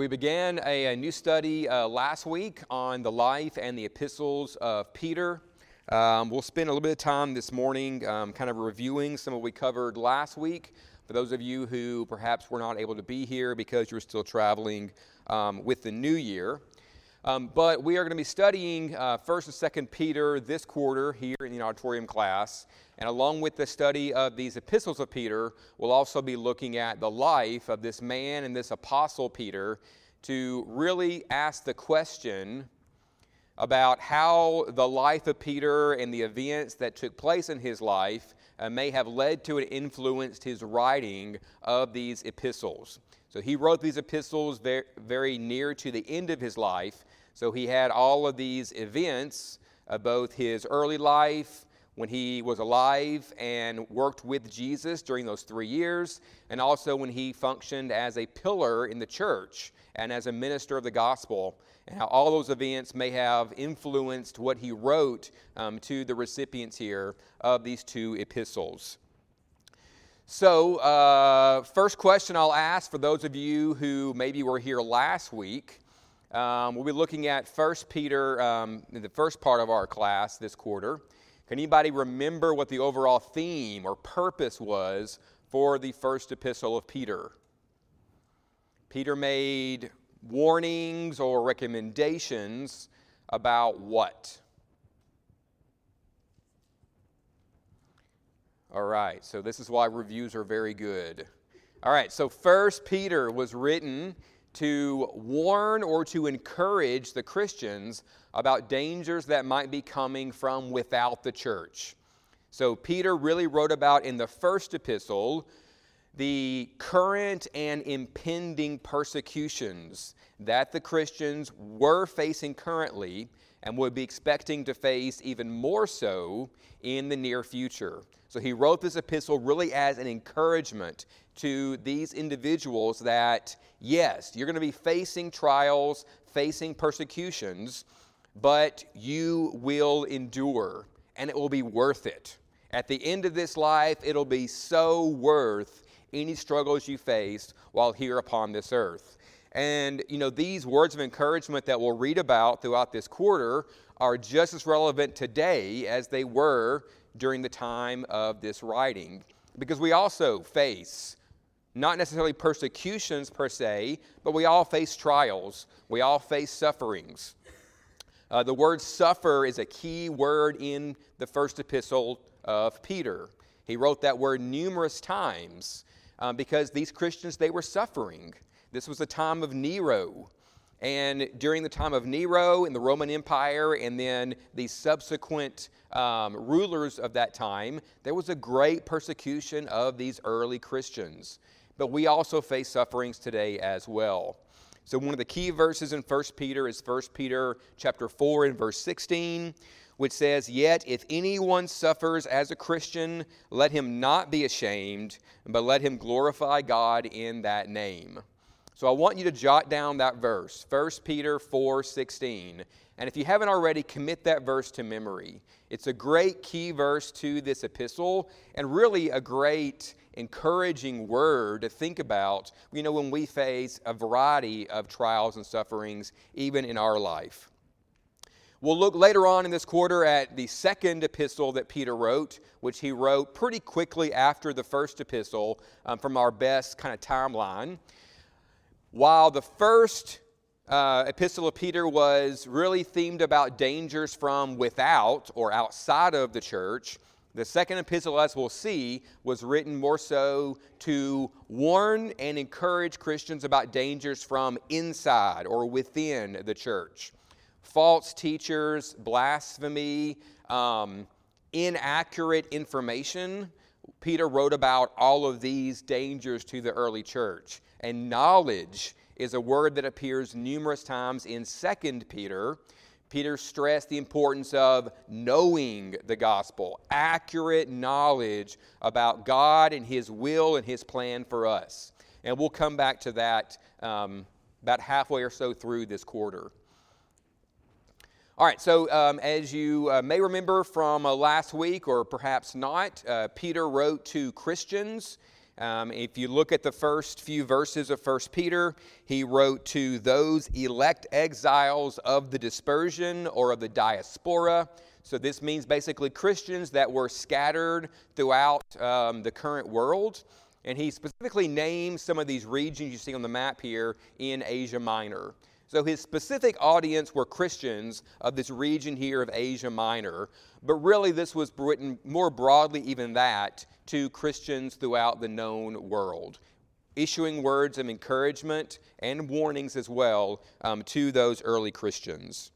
We began a, a new study uh, last week on the life and the epistles of Peter. Um, we'll spend a little bit of time this morning um, kind of reviewing some of what we covered last week. For those of you who perhaps were not able to be here because you're still traveling um, with the new year. Um, but we are going to be studying uh, 1st and 2nd Peter this quarter here in the auditorium class. And along with the study of these epistles of Peter, we'll also be looking at the life of this man and this apostle Peter to really ask the question about how the life of Peter and the events that took place in his life uh, may have led to and influenced his writing of these epistles. So he wrote these epistles very, very near to the end of his life. So he had all of these events both his early life, when he was alive and worked with Jesus during those three years, and also when he functioned as a pillar in the church and as a minister of the gospel, and how all those events may have influenced what he wrote um, to the recipients here of these two epistles. So, uh, first question I'll ask for those of you who maybe were here last week. Um, we'll be looking at 1 Peter, um, the first part of our class this quarter. Can anybody remember what the overall theme or purpose was for the first epistle of Peter? Peter made warnings or recommendations about what? All right, so this is why reviews are very good. All right, so First Peter was written to warn or to encourage the Christians about dangers that might be coming from without the church. So, Peter really wrote about in the first epistle the current and impending persecutions that the Christians were facing currently and would be expecting to face even more so in the near future. So he wrote this epistle really as an encouragement to these individuals that, yes, you're going to be facing trials, facing persecutions, but you will endure and it will be worth it. At the end of this life, it'll be so worth any struggles you faced while here upon this earth. And, you know, these words of encouragement that we'll read about throughout this quarter are just as relevant today as they were during the time of this writing. Because we also face not necessarily persecutions per se, but we all face trials, we all face sufferings. Uh, the word suffer is a key word in the first epistle of Peter. He wrote that word numerous times um, because these Christians, they were suffering. This was the time of Nero. And during the time of Nero in the Roman Empire and then the subsequent um, rulers of that time, there was a great persecution of these early Christians. But we also face sufferings today as well. So one of the key verses in 1 Peter is 1 Peter chapter 4 and verse 16, which says, "Yet if anyone suffers as a Christian, let him not be ashamed, but let him glorify God in that name." So I want you to jot down that verse, 1 Peter 4:16. And if you haven't already, commit that verse to memory. It's a great key verse to this epistle and really a great encouraging word to think about, you know, when we face a variety of trials and sufferings even in our life. We'll look later on in this quarter at the second epistle that Peter wrote, which he wrote pretty quickly after the first epistle um, from our best kind of timeline. While the first uh, epistle of Peter was really themed about dangers from without or outside of the church, the second epistle, as we'll see, was written more so to warn and encourage Christians about dangers from inside or within the church. False teachers, blasphemy, um, inaccurate information. Peter wrote about all of these dangers to the early church. And knowledge is a word that appears numerous times in 2 Peter. Peter stressed the importance of knowing the gospel, accurate knowledge about God and His will and His plan for us. And we'll come back to that um, about halfway or so through this quarter. All right, so um, as you uh, may remember from uh, last week, or perhaps not, uh, Peter wrote to Christians Um, if you look at the first few verses of 1 Peter, he wrote to those elect exiles of the dispersion or of the diaspora. So this means basically Christians that were scattered throughout um, the current world. And he specifically names some of these regions you see on the map here in Asia Minor. So his specific audience were Christians of this region here of Asia Minor, but really this was written more broadly, even that, to Christians throughout the known world, issuing words of encouragement and warnings as well um, to those early Christians.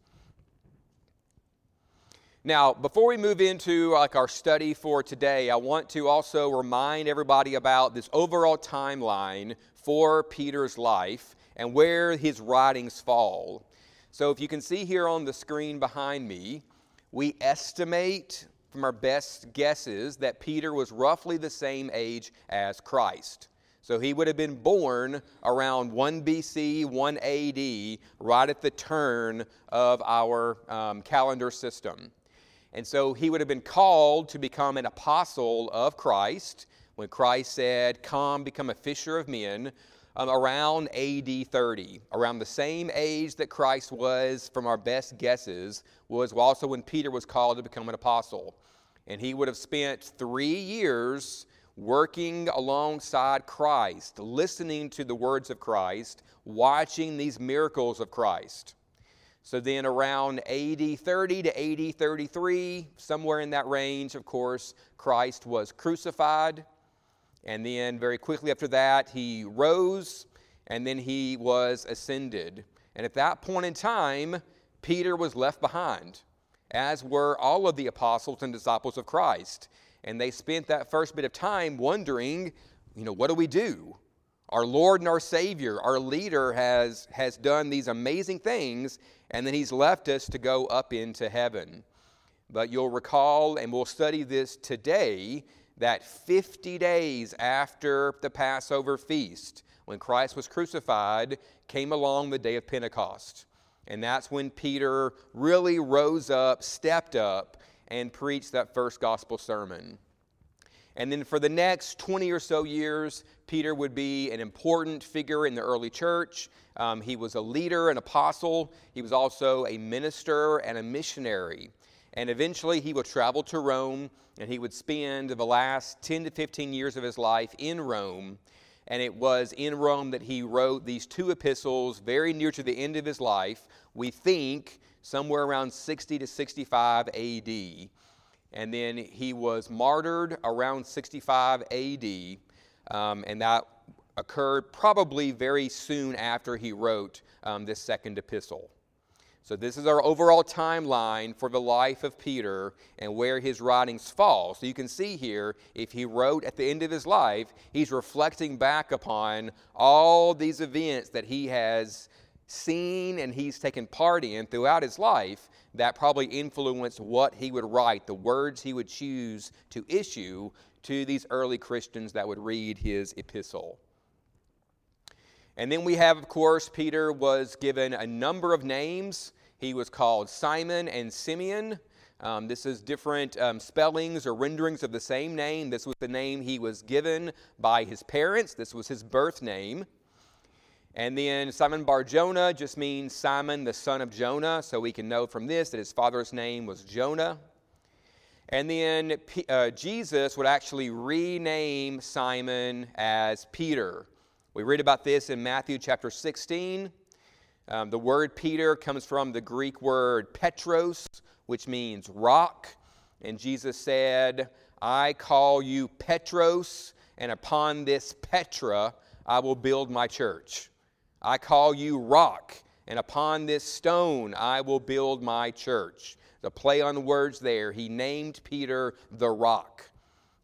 Now, before we move into like our study for today, I want to also remind everybody about this overall timeline for Peter's life and where his writings fall. So, if you can see here on the screen behind me, we estimate from our best guesses that Peter was roughly the same age as Christ. So he would have been born around 1 BC, 1 AD, right at the turn of our um, calendar system. And so he would have been called to become an apostle of Christ when Christ said, Come, become a fisher of men um, around AD 30, around the same age that Christ was, from our best guesses, was also when Peter was called to become an apostle. And he would have spent three years working alongside Christ, listening to the words of Christ, watching these miracles of Christ. So then, around AD 30 to AD 33, somewhere in that range, of course, Christ was crucified. And then, very quickly after that, he rose and then he was ascended. And at that point in time, Peter was left behind, as were all of the apostles and disciples of Christ. And they spent that first bit of time wondering, you know, what do we do? Our Lord and our Savior, our leader, has, has done these amazing things, and then he's left us to go up into heaven. But you'll recall, and we'll study this today, that 50 days after the Passover feast, when Christ was crucified, came along the day of Pentecost. And that's when Peter really rose up, stepped up, and preached that first gospel sermon. And then for the next 20 or so years, Peter would be an important figure in the early church. Um, he was a leader, an apostle. He was also a minister and a missionary. And eventually he would travel to Rome and he would spend the last 10 to 15 years of his life in Rome. And it was in Rome that he wrote these two epistles very near to the end of his life. We think somewhere around 60 to 65 AD. And then he was martyred around 65 AD. Um, and that occurred probably very soon after he wrote um, this second epistle. So, this is our overall timeline for the life of Peter and where his writings fall. So, you can see here, if he wrote at the end of his life, he's reflecting back upon all these events that he has seen and he's taken part in throughout his life that probably influenced what he would write, the words he would choose to issue to these early Christians that would read his epistle. And then we have, of course, Peter was given a number of names. He was called Simon and Simeon. Um, this is different um, spellings or renderings of the same name. This was the name he was given by his parents, this was his birth name. And then Simon Bar Jonah just means Simon, the son of Jonah. So we can know from this that his father's name was Jonah. And then uh, Jesus would actually rename Simon as Peter. We read about this in Matthew chapter 16. Um, the word Peter comes from the Greek word Petros, which means rock. And Jesus said, I call you Petros, and upon this Petra I will build my church. I call you rock, and upon this stone I will build my church. The play on the words there, he named Peter the rock.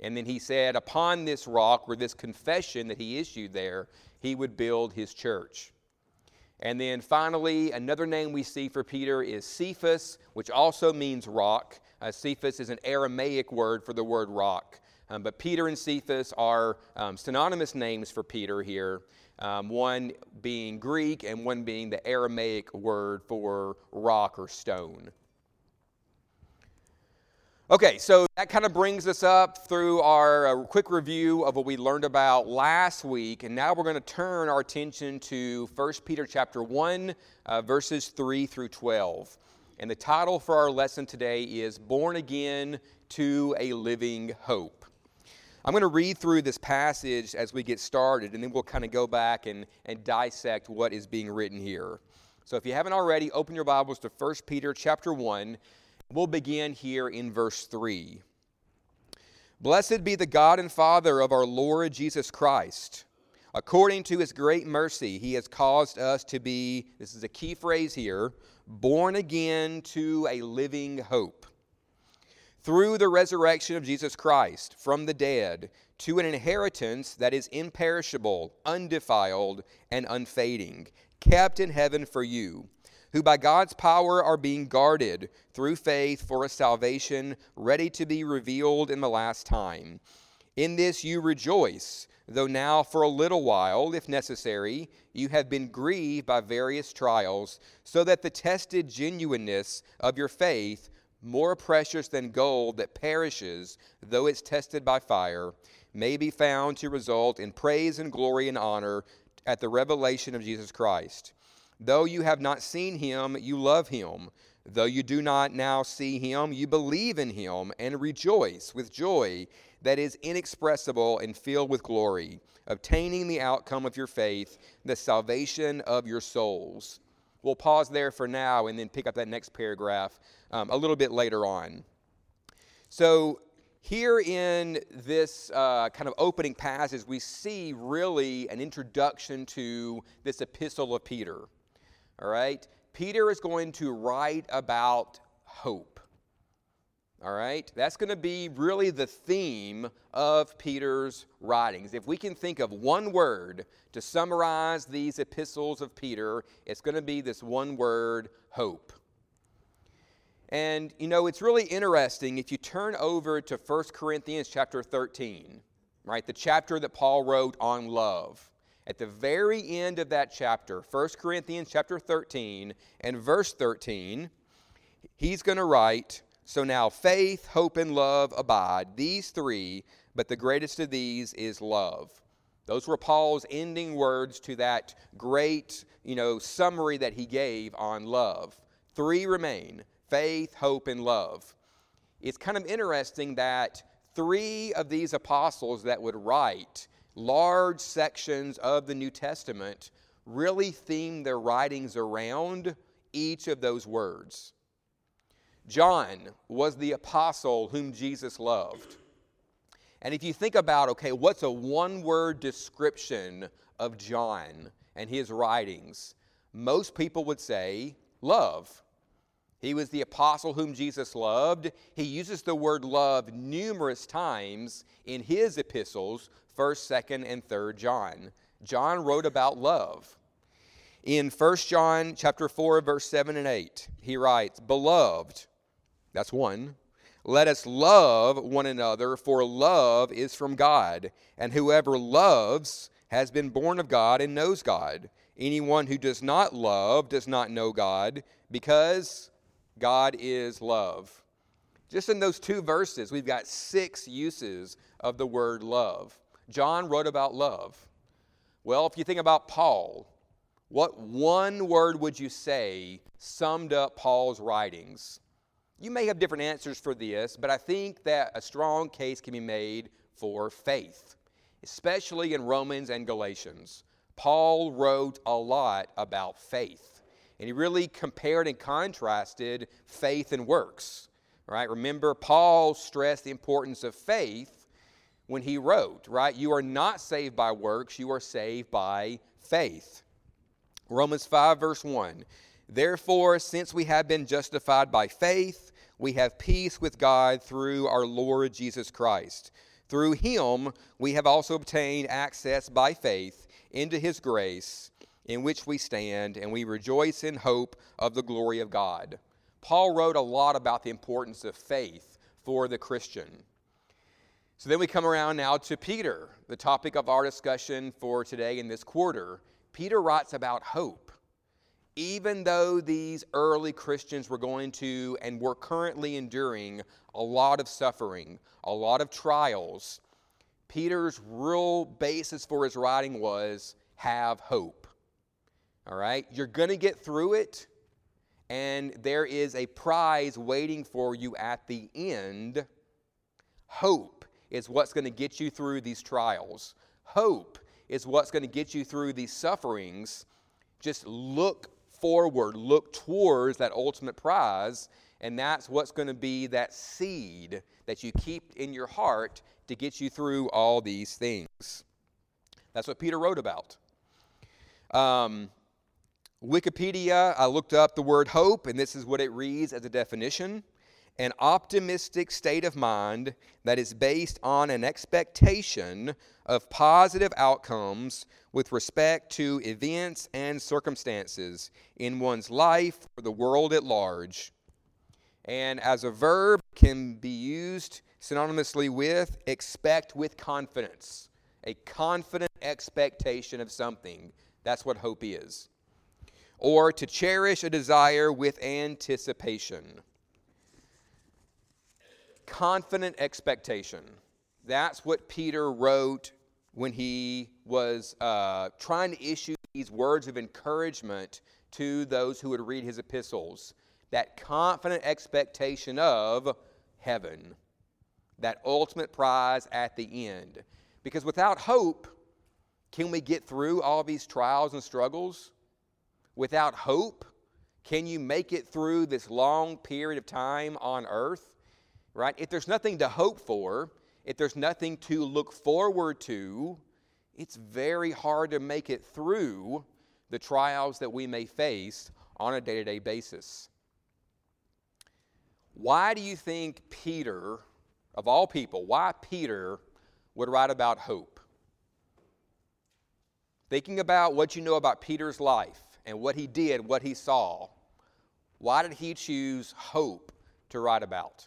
And then he said, Upon this rock, or this confession that he issued there, he would build his church. And then finally, another name we see for Peter is Cephas, which also means rock. Uh, Cephas is an Aramaic word for the word rock. Um, but Peter and Cephas are um, synonymous names for Peter here, um, one being Greek and one being the Aramaic word for rock or stone. Okay, so that kind of brings us up through our uh, quick review of what we learned about last week, and now we're going to turn our attention to 1 Peter chapter 1, uh, verses 3 through 12. And the title for our lesson today is Born Again to a Living Hope. I'm going to read through this passage as we get started, and then we'll kind of go back and, and dissect what is being written here. So if you haven't already, open your Bibles to 1 Peter chapter 1 We'll begin here in verse 3. Blessed be the God and Father of our Lord Jesus Christ. According to his great mercy, he has caused us to be, this is a key phrase here, born again to a living hope. Through the resurrection of Jesus Christ from the dead to an inheritance that is imperishable, undefiled, and unfading, kept in heaven for you who by God's power are being guarded through faith for a salvation ready to be revealed in the last time. In this you rejoice, though now for a little while, if necessary, you have been grieved by various trials, so that the tested genuineness of your faith, more precious than gold that perishes, though it's tested by fire, may be found to result in praise and glory and honor at the revelation of Jesus Christ Though you have not seen him, you love him. Though you do not now see him, you believe in him and rejoice with joy that is inexpressible and filled with glory, obtaining the outcome of your faith, the salvation of your souls. We'll pause there for now and then pick up that next paragraph um, a little bit later on. So, here in this uh, kind of opening passage, we see really an introduction to this epistle of Peter all right? Peter is going to write about hope. All right? That's going to be really the theme of Peter's writings. If we can think of one word to summarize these epistles of Peter, it's going to be this one word hope. And you know, it's really interesting if you turn over to 1 Corinthians chapter 13, right? The chapter that Paul wrote on love. At the very end of that chapter, 1 Corinthians chapter 13 and verse 13, he's going to write, So now faith, hope, and love abide, these three, but the greatest of these is love. Those were Paul's ending words to that great, you know, summary that he gave on love. Three remain faith, hope, and love. It's kind of interesting that three of these apostles that would write large sections of the New Testament really theme their writings around each of those words. John was the apostle whom Jesus loved. And if you think about, okay, what's a one word description of John and his writings? Most people would say love. He was the apostle whom Jesus loved. He uses the word love numerous times in his epistles, 1st, 2nd, and 3rd John. John wrote about love. In 1 John chapter 4 verse 7 and 8, he writes, "Beloved, that's one, let us love one another, for love is from God, and whoever loves has been born of God and knows God. Anyone who does not love does not know God, because God is love." Just in those two verses, we've got six uses of the word love. John wrote about love. Well, if you think about Paul, what one word would you say summed up Paul's writings? You may have different answers for this, but I think that a strong case can be made for faith, especially in Romans and Galatians. Paul wrote a lot about faith, and he really compared and contrasted faith and works. Right? Remember, Paul stressed the importance of faith when he wrote, right? You are not saved by works, you are saved by faith. Romans 5, verse 1. Therefore, since we have been justified by faith, we have peace with God through our Lord Jesus Christ. Through him, we have also obtained access by faith into his grace, in which we stand, and we rejoice in hope of the glory of God. Paul wrote a lot about the importance of faith for the Christian. So then we come around now to Peter, the topic of our discussion for today in this quarter. Peter writes about hope. even though these early Christians were going to and were currently enduring a lot of suffering, a lot of trials, Peter's real basis for his writing was have hope. All right? You're going to get through it, and there is a prize waiting for you at the end. Hope is what's going to get you through these trials. Hope is what's going to get you through these sufferings. Just look forward, look towards that ultimate prize, and that's what's going to be that seed that you keep in your heart to get you through all these things. That's what Peter wrote about. Um, Wikipedia, I looked up the word hope, and this is what it reads as a definition an optimistic state of mind that is based on an expectation of positive outcomes with respect to events and circumstances in one's life or the world at large. And as a verb, can be used synonymously with expect with confidence, a confident expectation of something. That's what hope is. Or to cherish a desire with anticipation confident expectation. That's what Peter wrote when he was uh, trying to issue these words of encouragement to those who would read his epistles. That confident expectation of heaven, that ultimate prize at the end. Because without hope, can we get through all these trials and struggles? Without hope, can you make it through this long period of time on earth? right? If there's nothing to hope for, if there's nothing to look forward to, it's very hard to make it through the trials that we may face on a day to day basis. Why do you think Peter, of all people, why Peter would write about hope? Thinking about what you know about Peter's life and what he did, what he saw, why did he choose hope to write about?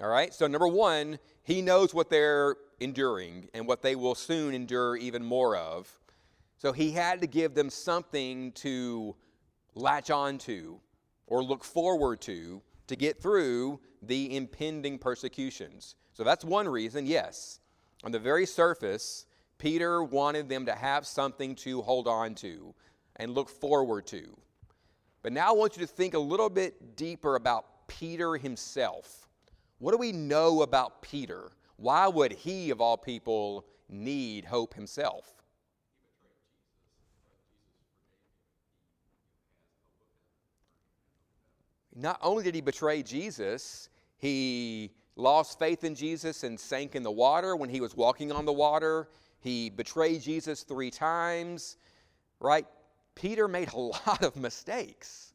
All right? So, number one, he knows what they're enduring and what they will soon endure even more of. So, he had to give them something to latch on to or look forward to to get through the impending persecutions. So, that's one reason, yes. On the very surface, Peter wanted them to have something to hold on to and look forward to. But now I want you to think a little bit deeper about Peter himself. What do we know about Peter? Why would he, of all people, need hope himself? Not only did he betray Jesus, he lost faith in Jesus and sank in the water when he was walking on the water. He betrayed Jesus three times, right? Peter made a lot of mistakes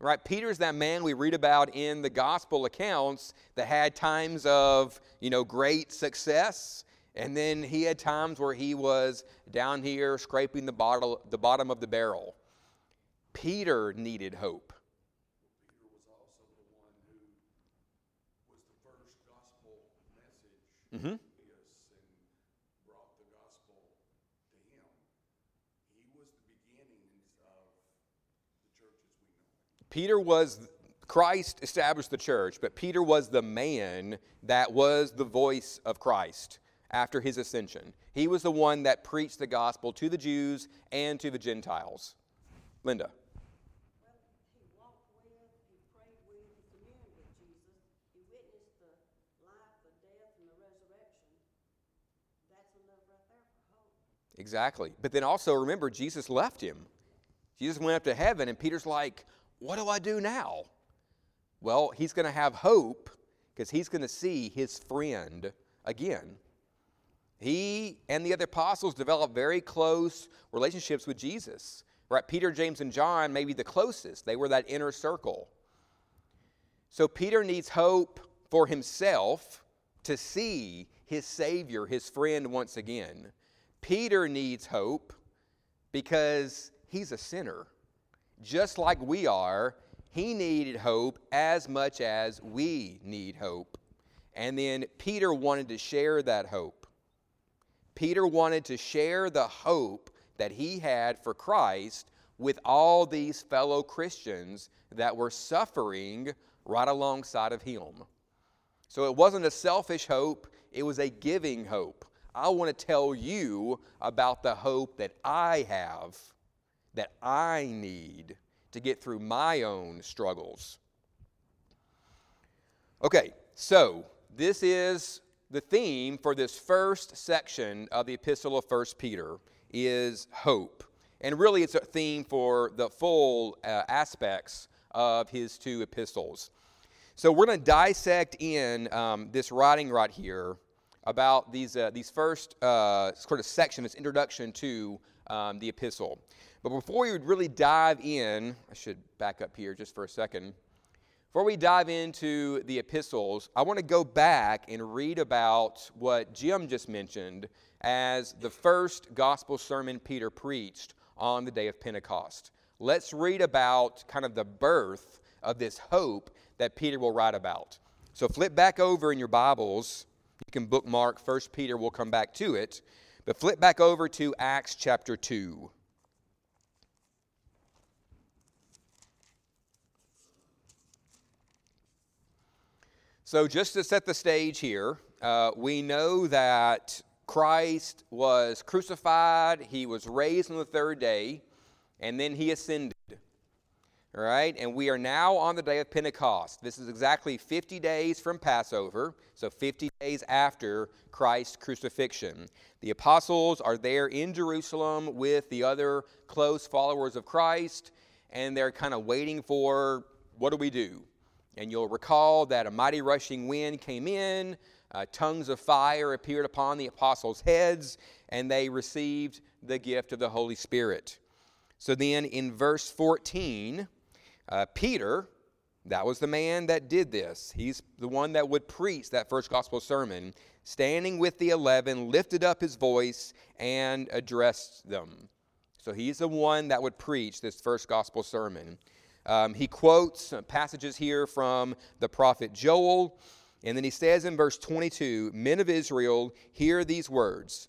right? Peter's that man we read about in the gospel accounts that had times of, you know, great success. And then he had times where he was down here scraping the, bottle, the bottom of the barrel. Peter needed hope. Peter was also the one who was the first gospel message Mm-hmm. Peter was, Christ established the church, but Peter was the man that was the voice of Christ after his ascension. He was the one that preached the gospel to the Jews and to the Gentiles. Linda. Exactly. But then also remember, Jesus left him. Jesus went up to heaven, and Peter's like, what do I do now? Well, he's going to have hope because he's going to see his friend again. He and the other apostles developed very close relationships with Jesus. Right? Peter, James, and John may be the closest. They were that inner circle. So Peter needs hope for himself to see his Savior, his friend, once again. Peter needs hope because he's a sinner just like we are, he needed hope as much as we need hope. And then Peter wanted to share that hope. Peter wanted to share the hope that he had for Christ with all these fellow Christians that were suffering right alongside of him. So it wasn't a selfish hope, it was a giving hope. I want to tell you about the hope that I have, that I need to get through my own struggles. Okay, so this is the theme for this first section of the epistle of 1 Peter is hope. And really it's a theme for the full uh, aspects of his two epistles. So we're going to dissect in um, this writing right here about these, uh, these first uh, sort of section, this introduction to um, the epistle. But before we would really dive in, I should back up here just for a second. Before we dive into the epistles, I want to go back and read about what Jim just mentioned as the first gospel sermon Peter preached on the day of Pentecost. Let's read about kind of the birth of this hope that Peter will write about. So flip back over in your Bibles you can bookmark 1 Peter, we'll come back to it. But flip back over to Acts chapter 2. So, just to set the stage here, uh, we know that Christ was crucified, he was raised on the third day, and then he ascended. All right, and we are now on the day of Pentecost. This is exactly 50 days from Passover, so 50 days after Christ's crucifixion. The apostles are there in Jerusalem with the other close followers of Christ, and they're kind of waiting for what do we do? And you'll recall that a mighty rushing wind came in, uh, tongues of fire appeared upon the apostles' heads, and they received the gift of the Holy Spirit. So then in verse 14, uh, Peter, that was the man that did this. He's the one that would preach that first gospel sermon, standing with the eleven, lifted up his voice and addressed them. So he's the one that would preach this first gospel sermon. Um, he quotes passages here from the prophet Joel, and then he says in verse 22 Men of Israel, hear these words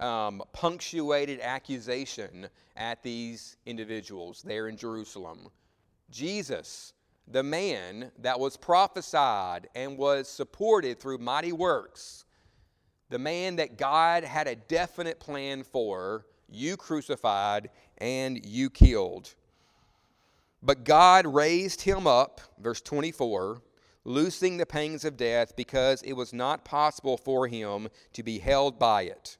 um, punctuated accusation at these individuals there in Jerusalem. Jesus, the man that was prophesied and was supported through mighty works, the man that God had a definite plan for, you crucified and you killed. But God raised him up, verse 24, loosing the pangs of death because it was not possible for him to be held by it.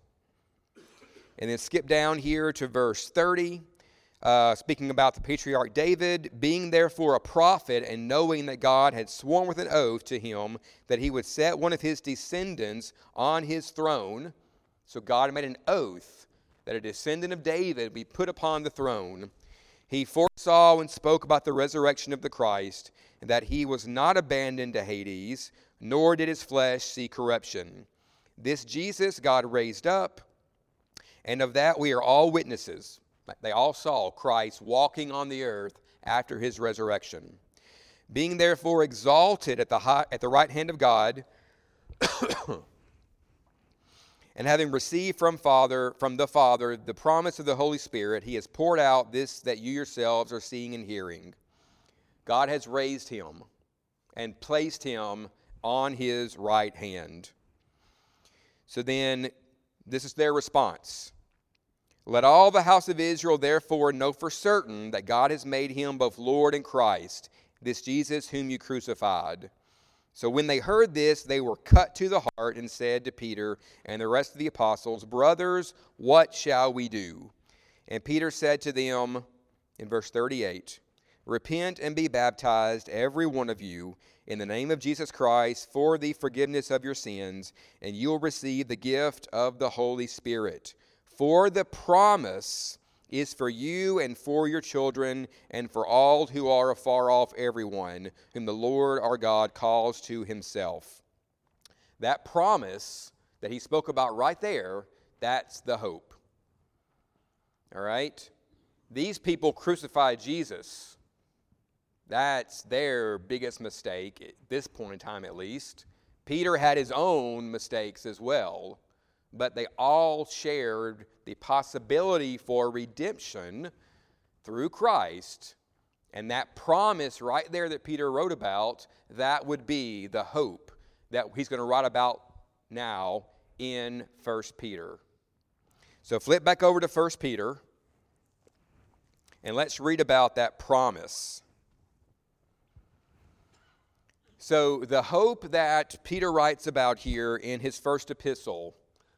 And then skip down here to verse 30, uh, speaking about the patriarch David, being therefore a prophet and knowing that God had sworn with an oath to him that he would set one of his descendants on his throne. So God made an oath that a descendant of David be put upon the throne. He foresaw and spoke about the resurrection of the Christ, and that he was not abandoned to Hades, nor did his flesh see corruption. This Jesus God raised up and of that we are all witnesses. They all saw Christ walking on the earth after his resurrection. Being therefore exalted at the, high, at the right hand of God, and having received from Father from the Father the promise of the Holy Spirit, he has poured out this that you yourselves are seeing and hearing. God has raised him and placed him on his right hand. So then this is their response. Let all the house of Israel therefore know for certain that God has made him both Lord and Christ, this Jesus whom you crucified. So when they heard this, they were cut to the heart and said to Peter and the rest of the apostles, Brothers, what shall we do? And Peter said to them in verse 38, Repent and be baptized, every one of you, in the name of Jesus Christ for the forgiveness of your sins, and you'll receive the gift of the Holy Spirit. For the promise is for you and for your children and for all who are afar off, everyone whom the Lord our God calls to himself. That promise that he spoke about right there, that's the hope. All right? These people crucified Jesus. That's their biggest mistake, at this point in time at least. Peter had his own mistakes as well but they all shared the possibility for redemption through Christ. And that promise right there that Peter wrote about, that would be the hope that he's going to write about now in 1 Peter. So flip back over to 1 Peter and let's read about that promise. So, the hope that Peter writes about here in his first epistle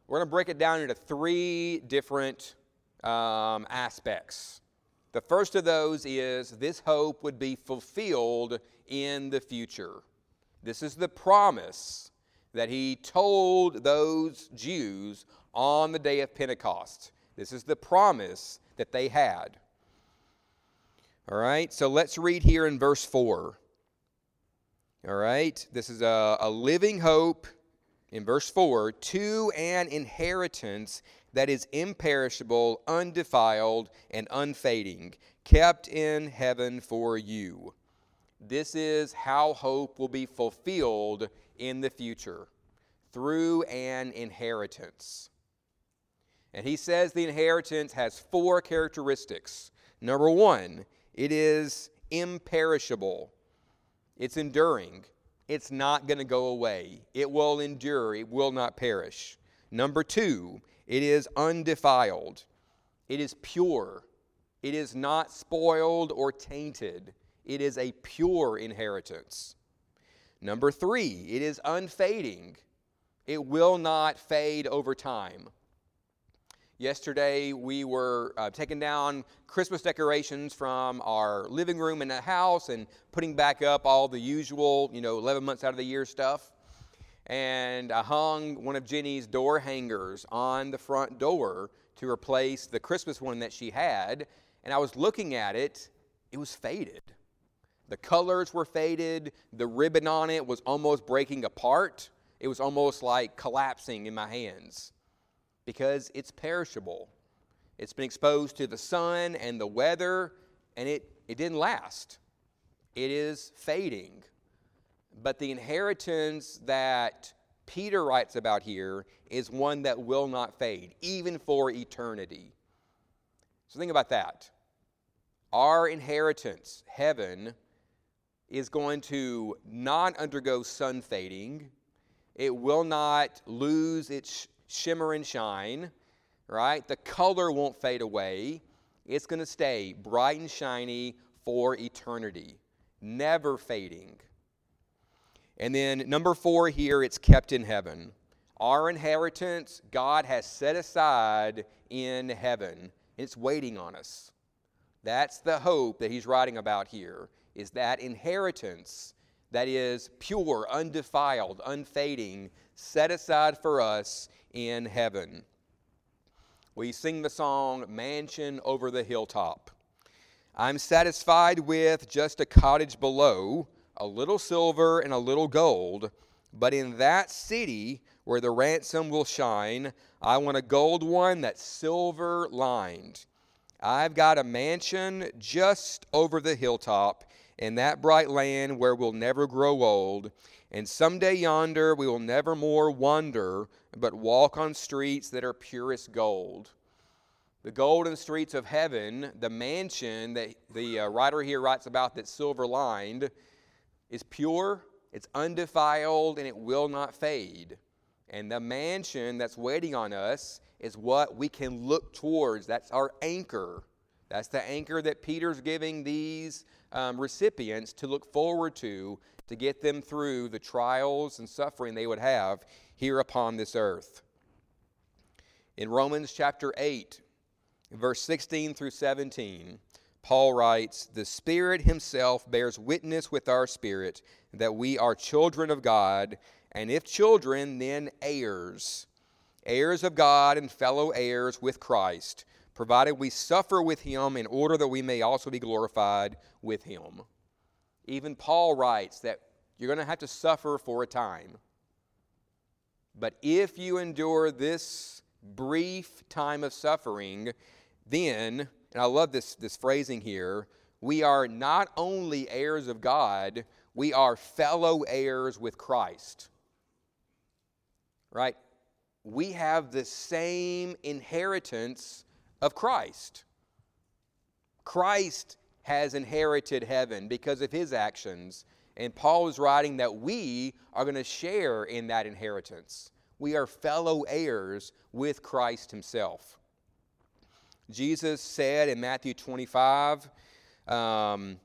we're going to break it down into three different um, aspects. The first of those is this hope would be fulfilled in the future. This is the promise that he told those Jews on the day of Pentecost. This is the promise that they had. All right, so let's read here in verse 4. All right, this is a, a living hope in verse 4 to an inheritance that is imperishable, undefiled, and unfading, kept in heaven for you. This is how hope will be fulfilled in the future through an inheritance. And he says the inheritance has four characteristics. Number one, it is imperishable, it's enduring it's not going to go away. It will endure, it will not perish. Number two, it is undefiled, it is pure, it is not spoiled or tainted. It is a pure inheritance. Number three, it is unfading. It will not fade over time. Yesterday, we were uh, taking down Christmas decorations from our living room in the house and putting back up all the usual, you know, 11 months out of the year stuff. And I hung one of Jenny's door hangers on the front door to replace the Christmas one that she had. And I was looking at it, it was faded. The colors were faded, the ribbon on it was almost breaking apart, it was almost like collapsing in my hands because it's perishable. It's been exposed to the sun and the weather, and it, it didn't last. It is fading. But the inheritance that Peter writes about here is one that will not fade, even for eternity. So think about that. Our inheritance, heaven, is going to not undergo sun fading. It will not lose its shimmer and shine, right? The color won't fade away. It's going to stay bright and shiny for eternity, never fading. And then number four here, it's kept in heaven. Our inheritance, God has set aside in heaven. It's waiting on us. That's the hope that he's writing about here, is that inheritance that is pure, undefiled, unfading, set aside for us in heaven. We sing the song Mansion Over the Hilltop. I'm satisfied with just a cottage below, a little silver and a little gold, but in that city where the ransom will shine, I want a gold one that's silver lined. I've got a mansion just over the hilltop in that bright land where we'll never grow old. And someday yonder we will never more wander, but walk on streets that are purest gold. The golden streets of heaven, the mansion that the uh, writer here writes about that's silver lined, is pure, it's undefiled, and it will not fade. And the mansion that's waiting on us is what we can look towards. That's our anchor. That's the anchor that Peter's giving these um, recipients to look forward to to get them through the trials and suffering they would have here upon this earth. In Romans chapter 8, verse 16 through 17, Paul writes, The Spirit Himself bears witness with our spirit that we are children of God, and if children, then heirs, heirs of God and fellow heirs with Christ, provided we suffer with Him in order that we may also be glorified with Him. Even Paul writes that you're going to have to suffer for a time. But if you endure this brief time of suffering, then and I love this, this phrasing here, we are not only heirs of God, we are fellow heirs with Christ. Right? We have the same inheritance of Christ. Christ has inherited heaven because of his actions. And Paul is writing that we are going to share in that inheritance. We are fellow heirs with Christ himself. Jesus said in Matthew 25, um,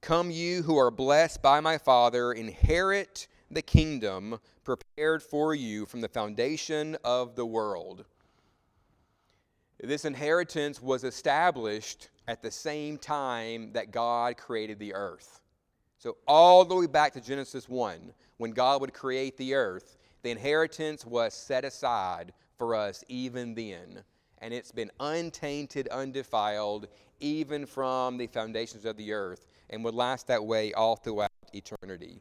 Come, you who are blessed by my Father, inherit the kingdom prepared for you from the foundation of the world. This inheritance was established at the same time that God created the earth. So, all the way back to Genesis 1, when God would create the earth, the inheritance was set aside for us even then and it's been untainted, undefiled, even from the foundations of the earth, and would last that way all throughout eternity.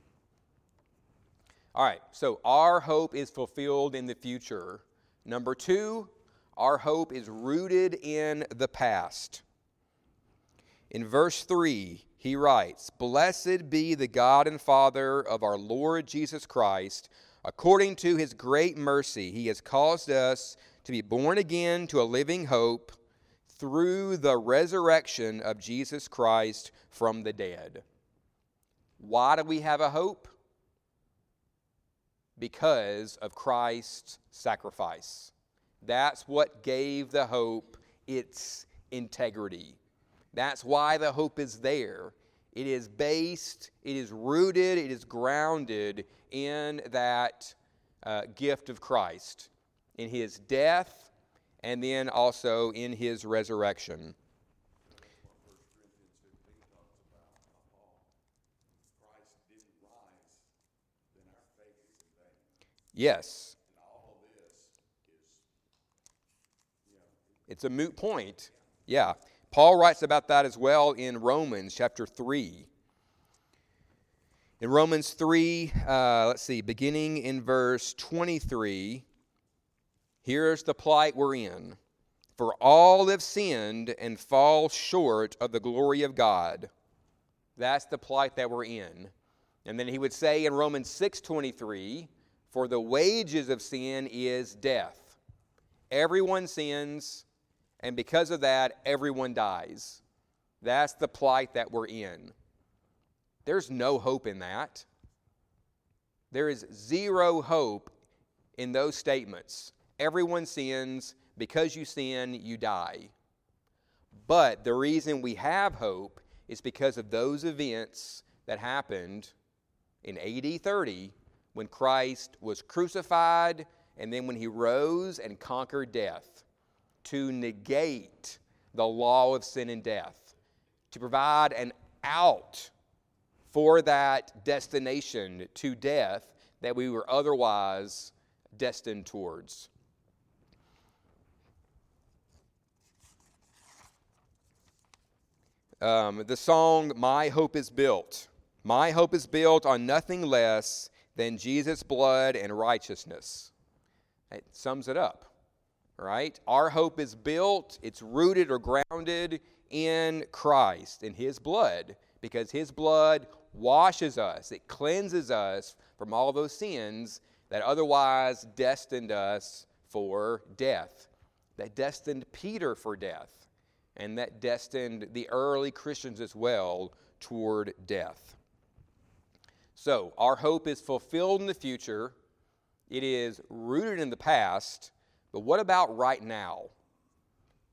All right, so our hope is fulfilled in the future. Number two, our hope is rooted in the past. In verse 3, he writes, Blessed be the God and Father of our Lord Jesus Christ. According to his great mercy, he has caused us to be born again to a living hope through the resurrection of Jesus Christ from the dead. Why do we have a hope? Because of Christ's sacrifice. That's what gave the hope its integrity. That's why the hope is there. It is based, it is rooted, it is grounded in that uh, gift of Christ in his death, and then also in his resurrection. Yes. It's a moot point. Yeah. Paul writes about that as well in Romans chapter 3. In Romans 3, uh, let's see, beginning in verse 23, Here's the plight we're in. For all have sinned and fall short of the glory of God. That's the plight that we're in. And then he would say in Romans 6:23, for the wages of sin is death. Everyone sins, and because of that, everyone dies. That's the plight that we're in. There's no hope in that. There is zero hope in those statements. Everyone sins. Because you sin, you die. But the reason we have hope is because of those events that happened in AD 30 when Christ was crucified and then when he rose and conquered death to negate the law of sin and death, to provide an out for that destination to death that we were otherwise destined towards. Um, the song, My Hope is Built. My hope is built on nothing less than Jesus' blood and righteousness. It sums it up, right? Our hope is built, it's rooted or grounded in Christ, in His blood, because His blood washes us, it cleanses us from all those sins that otherwise destined us for death, that destined Peter for death and that destined the early Christians as well toward death. So, our hope is fulfilled in the future, it is rooted in the past, but what about right now?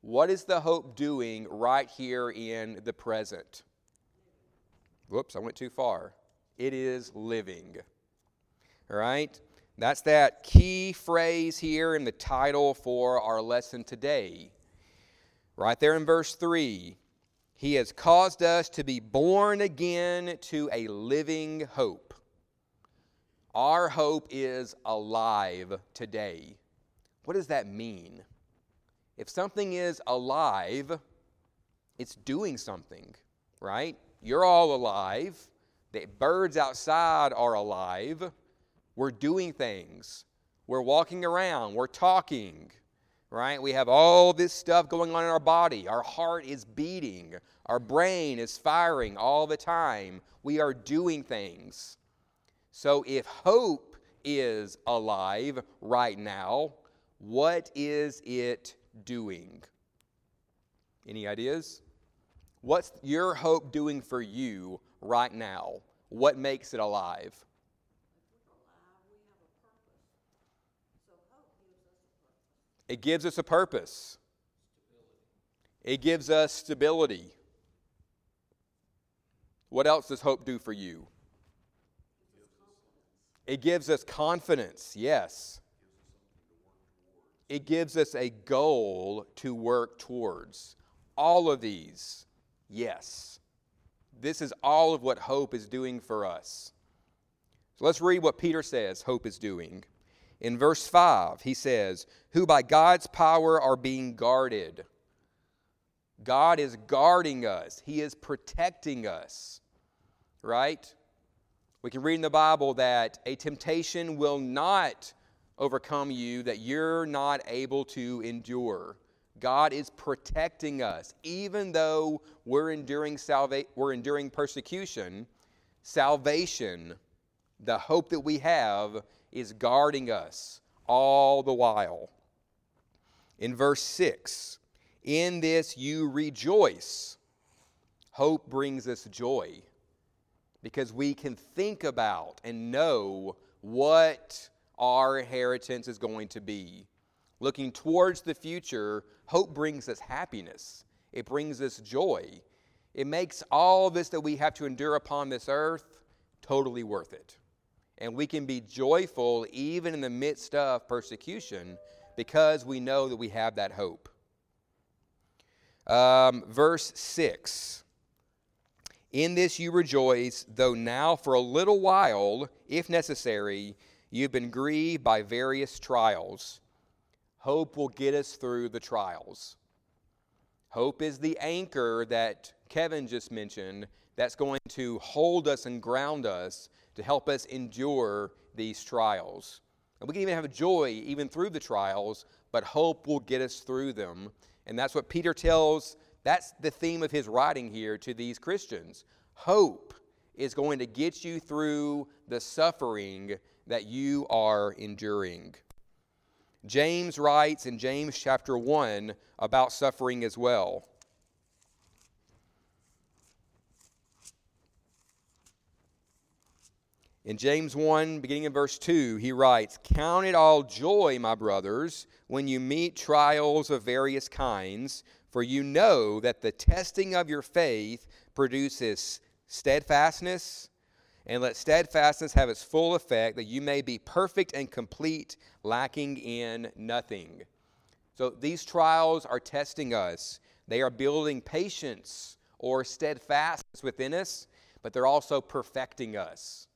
What is the hope doing right here in the present? Whoops, I went too far. It is living. All right? That's that key phrase here in the title for our lesson today. Right there in verse 3 He has caused us to be born again to a living hope. Our hope is alive today. What does that mean? If something is alive, it's doing something, right? You're all alive. The birds outside are alive. We're doing things. We're walking around. We're talking, right? We have all this stuff going on in our body. Our heart is beating. Our brain is firing all the time. We are doing things. So if hope is alive right now, what is it doing? Any ideas? What's your hope doing for you right now? What makes it alive? It gives us a purpose. It gives us stability. What else does hope do for you? It gives us confidence, yes. It gives us a goal to work towards. All of these, yes. This is all of what hope is doing for us. So let's read what Peter says hope is doing. In verse 5, he says, Who by God's power are being guarded. God is guarding us, He is protecting us, right? We can read in the Bible that a temptation will not overcome you that you're not able to endure. God is protecting us. Even though we're enduring, salva- we're enduring persecution, salvation, the hope that we have, is guarding us all the while. In verse 6, in this you rejoice. Hope brings us joy because we can think about and know what our inheritance is going to be. Looking towards the future, hope brings us happiness, it brings us joy. It makes all this that we have to endure upon this earth totally worth it. And we can be joyful even in the midst of persecution because we know that we have that hope. Um, verse 6 in this you rejoice, though now for a little while, if necessary, you've been grieved by various trials. Hope will get us through the trials. Hope is the anchor that Kevin just mentioned that's going to hold us and ground us to help us endure these trials. And we can even have joy even through the trials, but hope will get us through them. And that's what Peter tells that's the theme of his writing here to these Christians. Hope is going to get you through the suffering that you are enduring. James writes in James chapter 1 about suffering as well. In James 1, beginning in verse 2, he writes, Count it all joy, my brothers, when you meet trials of various kinds for you know that the testing of your faith produces steadfastness, and let steadfastness have its full effect, that you may be perfect and complete, lacking in nothing. So these trials are testing us. They are building patience or steadfastness within us, but they're also perfecting us.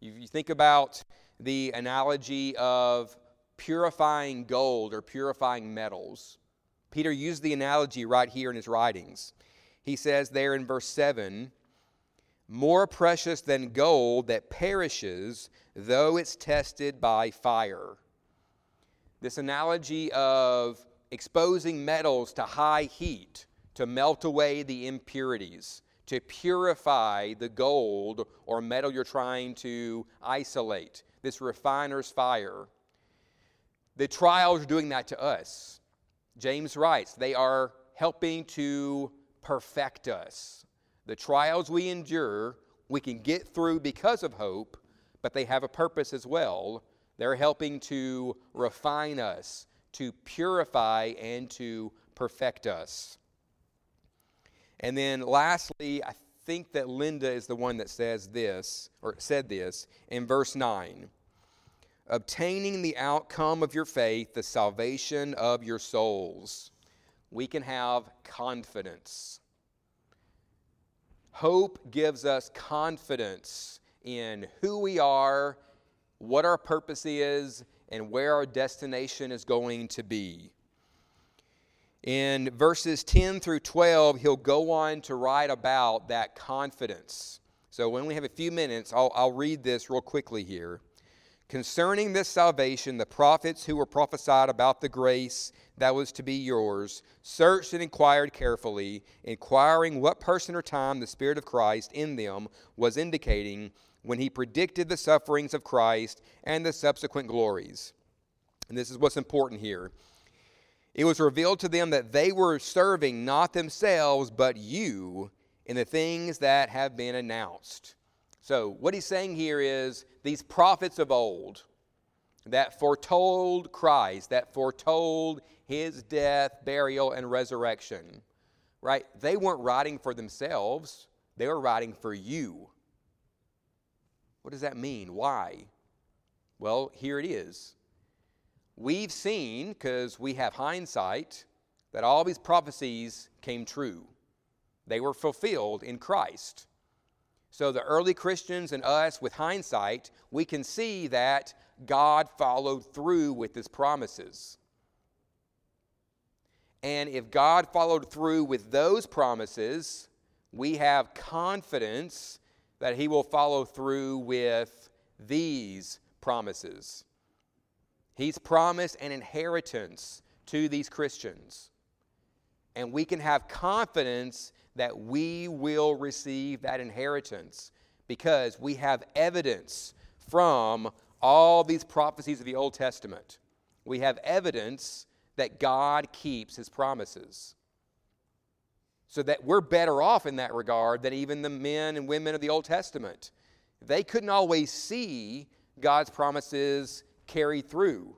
You, think about the analogy of purifying gold or purifying metals. Peter used the analogy right here in his writings. He says there in verse 7 more precious than gold that perishes, though it's tested by fire. This analogy of exposing metals to high heat to melt away the impurities, to purify the gold or metal you're trying to isolate, this refiner's fire. The trials are doing that to us. James writes, they are helping to perfect us. The trials we endure, we can get through because of hope, but they have a purpose as well. They're helping to refine us, to purify, and to perfect us. And then lastly, I think that Linda is the one that says this, or said this, in verse 9 obtaining the outcome of your faith, the salvation of your souls. We can have confidence. Hope gives us confidence in who we are, what our purpose is, and where our destination is going to be. In verses 10 through 12, he'll go on to write about that confidence. So when we have a few minutes, I'll, I'll read this real quickly here. Concerning this salvation, the prophets who were prophesied about the grace that was to be yours searched and inquired carefully, inquiring what person or time the Spirit of Christ in them was indicating when he predicted the sufferings of Christ and the subsequent glories. And this is what's important here. It was revealed to them that they were serving not themselves, but you in the things that have been announced. So, what he's saying here is these prophets of old that foretold Christ, that foretold his death, burial, and resurrection, right? They weren't writing for themselves, they were writing for you. What does that mean? Why? Well, here it is. We've seen, because we have hindsight, that all these prophecies came true. They were fulfilled in Christ. So, the early Christians and us, with hindsight, we can see that God followed through with his promises. And if God followed through with those promises, we have confidence that he will follow through with these promises. He's promised an inheritance to these Christians. And we can have confidence that we will receive that inheritance because we have evidence from all these prophecies of the Old Testament. We have evidence that God keeps his promises. So that we're better off in that regard than even the men and women of the Old Testament. They couldn't always see God's promises carry through.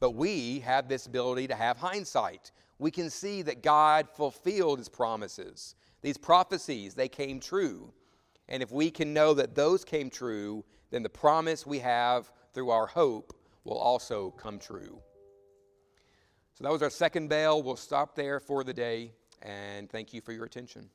But we have this ability to have hindsight. We can see that God fulfilled his promises. These prophecies, they came true. And if we can know that those came true, then the promise we have through our hope will also come true. So that was our second bell. We'll stop there for the day and thank you for your attention.